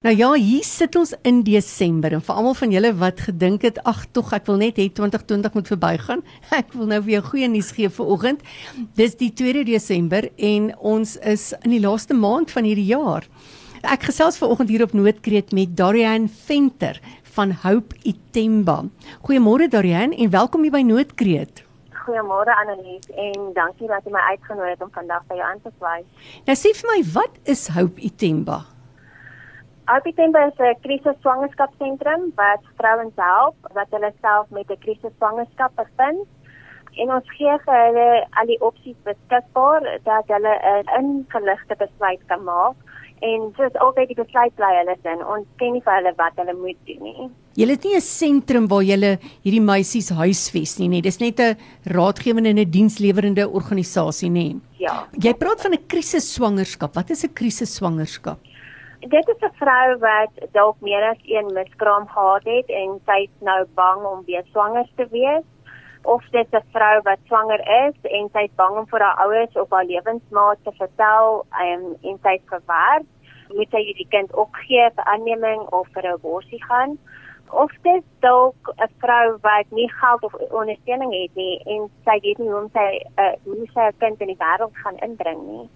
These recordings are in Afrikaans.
Nou ja, hier sit ons in Desember en vir almal van julle wat gedink het, ag tog, ek wil net hê 2020 moet verbygaan. Ek wil nou vir jou goeie nuus gee vir oggend. Dis die 2 Desember en ons is in die laaste maand van hierdie jaar. Ek gesels ver oggend hier op Noordkreet met Darian Venter van Hope Itemba. Goeiemôre Darian en welkom hier by Noordkreet. Goeiemôre Annelies en dankie dat jy my uitgenooi het om vandag by jou aan te sluit. Nou sê vir my, wat is Hope Itemba? Alpitemba is 'n krisis swangerskapsentrum wat vrouens help wat hulle self met 'n krisis swangerskap bevind. En ons gee vir hulle al die opsies beskikbaar dat hulle 'n ingeligte besluit kan maak. En soos altyd die besluit bly hulle sin. Ons ken nie vir hulle wat hulle moet doen nie. Julle het nie 'n sentrum waar julle hierdie meisies huisves nie, nee. Dis net 'n raadgewende en 'n dienslewerende organisasie, nê? Nee. Ja. Jy praat van 'n krisis swangerskap. Wat is 'n krisis swangerskap? Dit is 'n vrou wat dalk meer as een miskraam gehad het en sy is nou bang om weer swanger te wees. Of dit 'n vrou wat swanger is en sy is bang om vir haar ouers of haar lewensmaat te vertel um, en sy is verward, moet sy hierdie kind opgee vir aanneming of vir 'n abortus gaan. Of dit dalk 'n vrou wat nie geld of ondersteuning het nie en sy weet nie hoe om sy uh, hoe sy kind in die wêreld gaan inbring nie.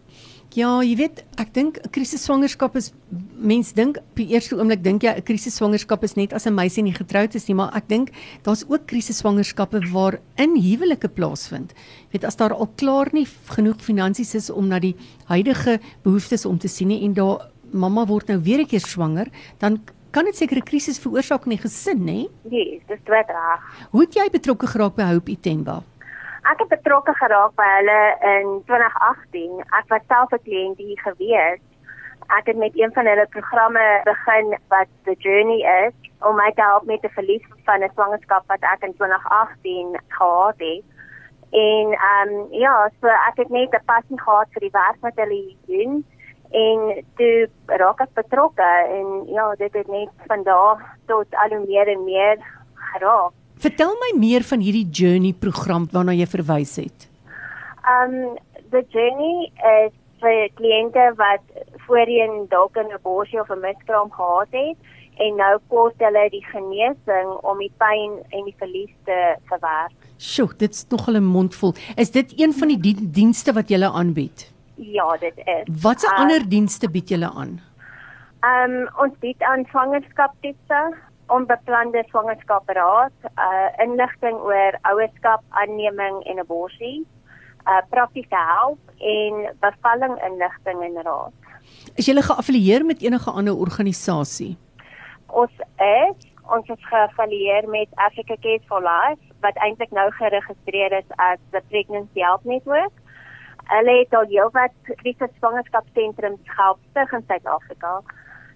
Ja, jy weet, ek dink 'n krisis swangerskap is mens dink op die eerste oomblik dink jy 'n krisis swangerskap is net as 'n meisie nie getroud is nie, maar ek dink daar's ook krisis swangerskappe waar in huwelike plaasvind. Jy weet as daar al klaar nie genoeg finansies is om na die huidige behoeftes om te sien nie en daar mamma word nou weer 'n keer swanger, dan kan dit seker 'n krisis veroorsaak in die gesin, nê? Nee, dis dit reg. Hoe het jy betrokke geraak by Hope Itemba? Ek het betrokke geraak by hulle in 2018. Ek was self 'n kliënt hier gewees. Ek het met een van hulle programme begin wat The Journey is om my te help met die verlies van 'n swangerskap wat ek in 2018 gehad het. En ehm um, ja, so ek het net 'n passie gehad vir die werk wat hulle doen en toe raak ek betrokke en ja, dit het net van daar tot al hoe meer en meer geraak. Vertel my meer van hierdie journey program waarna jy verwys het. Um the journey is vir kliënte wat voorheen dalk 'n abortus of 'n miskraam gehad het en nou kos hulle die genesing om die pyn en die verlies te verwerk. Sjoe, dit's nog 'n mondvol. Is dit een van die dienste wat jy aanbied? Ja, dit is. Watse uh, ander dienste bied jy aan? Um ons bied aan swangerskapstipe onbeplande swangerskapraad, uh inligting oor ouerskap, aanneming en abortus, uh praktiese help en bevalling inligting en raad. Is jy geaffilieer met enige ander organisasie? Ons is ons is geaffilieer met Africa Care for Life wat eintlik nou geregistreer is as the Pregnancy Help Network. Hulle het al heelwat krisis swangerskapsentrums gehelp in Suid-Afrika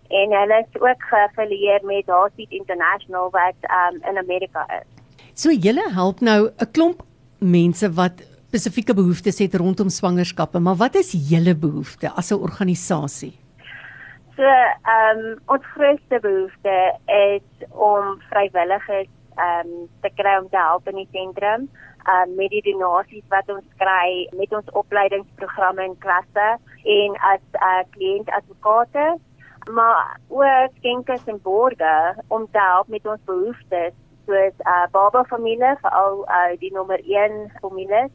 en hulle is ook geaffilieer met Heartbeat International wat um, in Amerika is. So julle help nou 'n klomp mense wat spesifieke behoeftes het rondom swangerskappe, maar wat is julle behoefte as 'n organisasie? So, ehm um, ons grootste behoefte is om vrywilligers ehm um, te kry om te help in die sentrum um, met die donasies wat ons kry met ons opleidingsprogramme en klasse en as 'n uh, kliënt advokate maar ook skenkers en borge om te help met ons behoeftes soos uh baba familie veral uh die nommer 1 familie.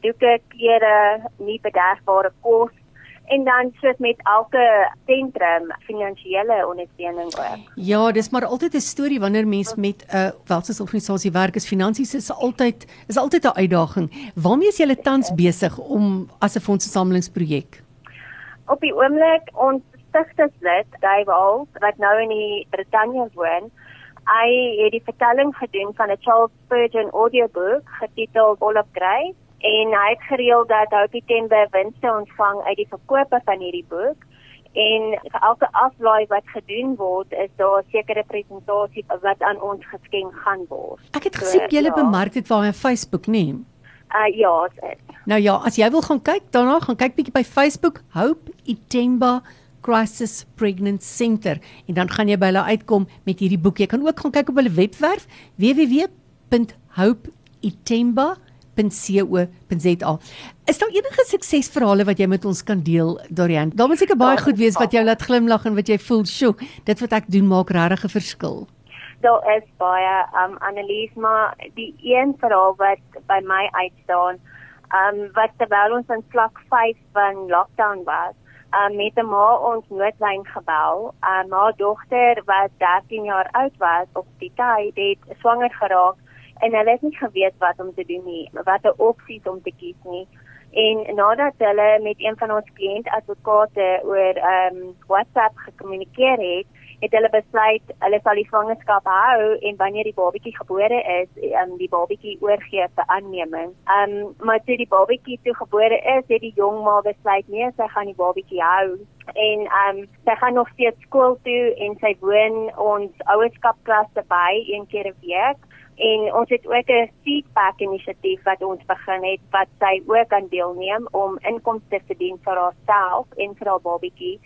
Doeke klere nie bederfbare kos en dan soos met elke sentrum finansiële ondersteuning ook. Ja, dis maar altyd 'n storie wanneer mens met 'n uh, welstandsorganisasie werk, is finansies is altyd is altyd 'n uitdaging. Waarmee is julle tans besig om as 'n fondsensamelingsprojek? Op die oomblik ons stigterslid, Dave Hall, wat nou in die Britannia woon, hy het die vertelling gedoen van 'n Charles Spurgeon audiobook getiteld All of Grace en hy het gereël dat Hope Timber winste ontvang uit die verkope van hierdie boek. En vir elke aflaai wat gedoen word, is daar 'n sekere presentasie wat aan ons geskenk gaan word. Ek het gesien so, julle ja. bemark dit via Facebook, nee. Uh ja, dit. Nou ja, as jy wil gaan kyk daarna, gaan kyk bietjie by Facebook Hope Itemba Crisis Pregnant Center en dan gaan jy by hulle uitkom met hierdie boek. Jy kan ook gaan kyk op hulle webwerf www.hopeitemba www.dorian.co.za. Is daar enige suksesverhale wat jy met ons kan deel, Dorian? Daar moet seker baie goed wees wat jou laat glimlag en wat jy voel, "Sjoe, dit wat ek doen maak regtig 'n verskil." Daar is baie um Annelies, maar die een verhaal wat by my uitstaan, um wat terwyl ons in vlak 5 van lockdown was, um met 'n ma ons noodlyn gebel. Um haar dogter wat 13 jaar oud was op die tyd, het swanger geraak en hulle het nie geweet wat om te doen nie, watter opsies om te kies nie. En nadat hulle met een van ons kliëntadvokate oor ehm um, WhatsApp gekommunikeer het, het hulle besluit hulle sal die swangerskap hou en wanneer die babatjie gebore is, ehm um, die babatjie oorgee vir aanneming. Ehm um, maar toe die babatjie toe gebore is, het die jong ma besluit nee, sy gaan die babatjie hou en ehm um, sy gaan nog steeds skool toe en sy woon ons ouerskapklas by een keer 'n week en ons het ook 'n feedback inisiatief wat ons begin het wat sy ook aan deelneem om inkomste te verdien vir haarself en vir haar babatjie.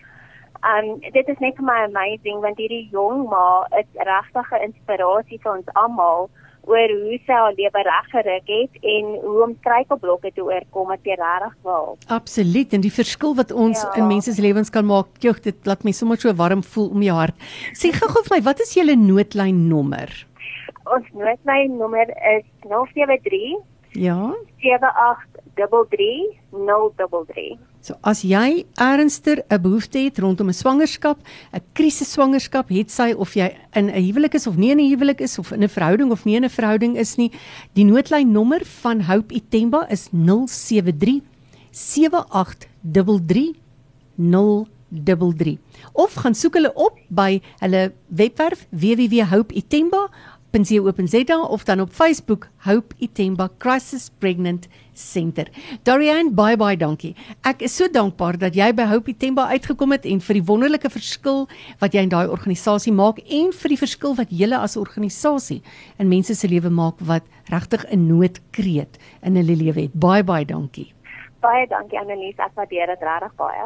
Um dit is net vir my amazing want hierdie jong ma is regtig 'n inspirasie vir ons almal oor hoe sy haar lewe reggerig het en hoe om struikelblokke te oorkom as jy regtig wil. Absoluut en die verskil wat ons ja. in mense se lewens kan maak, jy dit laat my sommer so warm voel om jou hart. Sê gou-gou vir my, wat is julle noodlyn nommer? Ons noodlyn nommer is 073 Ja. 7833 033. So as jy ernstiger 'n behoefte het rondom 'n swangerskap, 'n krisis swangerskap, het sy of jy in 'n huwelik is of nie in 'n huwelik is of in 'n verhouding of nie in 'n verhouding is nie, die noodlyn nommer van Hope Itemba is 073 7833 033 of gaan soek hulle op by hulle webwerf www.hopeitemba.com www.co.za of dan op Facebook Hope Itemba Crisis Pregnant Center. Dorian, bye bye, dankie. Ek is so dankbaar dat jy by Hope Itemba uitgekom het en vir die wonderlike verskil wat jy in daai organisasie maak en vir die verskil wat julle as organisasie in mense se lewe maak wat regtig 'n noodkreet in hulle lewe het. Bye bye, dankie. Baie dankie Annelies, ek waardeer dit regtig baie.